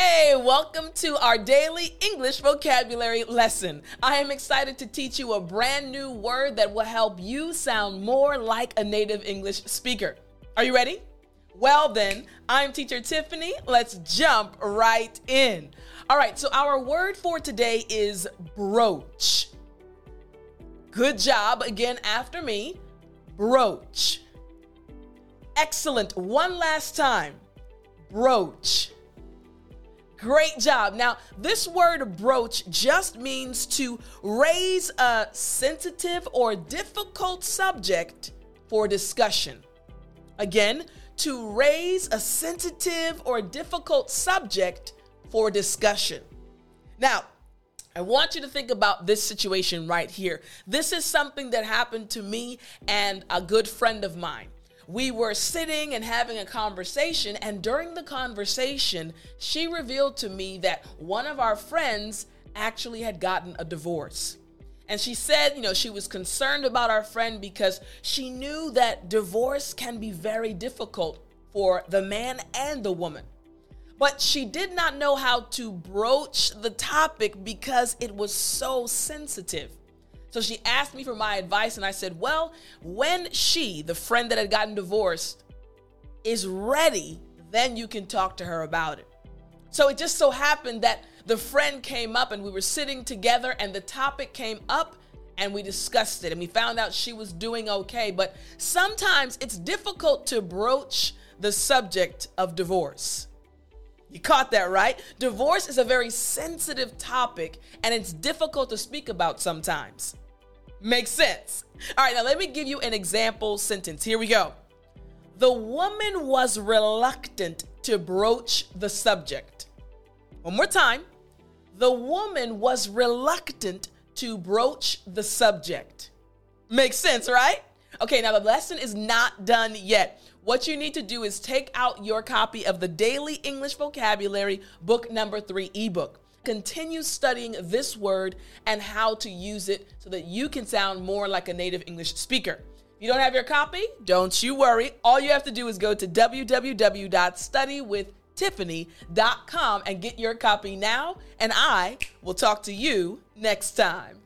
Hey, welcome to our daily English vocabulary lesson. I am excited to teach you a brand new word that will help you sound more like a native English speaker. Are you ready? Well, then, I'm teacher Tiffany. Let's jump right in. All right, so our word for today is broach. Good job again after me. Broach. Excellent. One last time. Broach. Great job. Now, this word broach just means to raise a sensitive or difficult subject for discussion. Again, to raise a sensitive or difficult subject for discussion. Now, I want you to think about this situation right here. This is something that happened to me and a good friend of mine we were sitting and having a conversation, and during the conversation, she revealed to me that one of our friends actually had gotten a divorce. And she said, you know, she was concerned about our friend because she knew that divorce can be very difficult for the man and the woman. But she did not know how to broach the topic because it was so sensitive. So she asked me for my advice, and I said, Well, when she, the friend that had gotten divorced, is ready, then you can talk to her about it. So it just so happened that the friend came up and we were sitting together, and the topic came up and we discussed it and we found out she was doing okay. But sometimes it's difficult to broach the subject of divorce. You caught that right? Divorce is a very sensitive topic and it's difficult to speak about sometimes. Makes sense. All right, now let me give you an example sentence. Here we go. The woman was reluctant to broach the subject. One more time. The woman was reluctant to broach the subject. Makes sense, right? Okay, now the lesson is not done yet. What you need to do is take out your copy of the Daily English Vocabulary Book Number 3 ebook. Continue studying this word and how to use it so that you can sound more like a native English speaker. If you don't have your copy, don't you worry. All you have to do is go to www.studywithtiffany.com and get your copy now, and I will talk to you next time.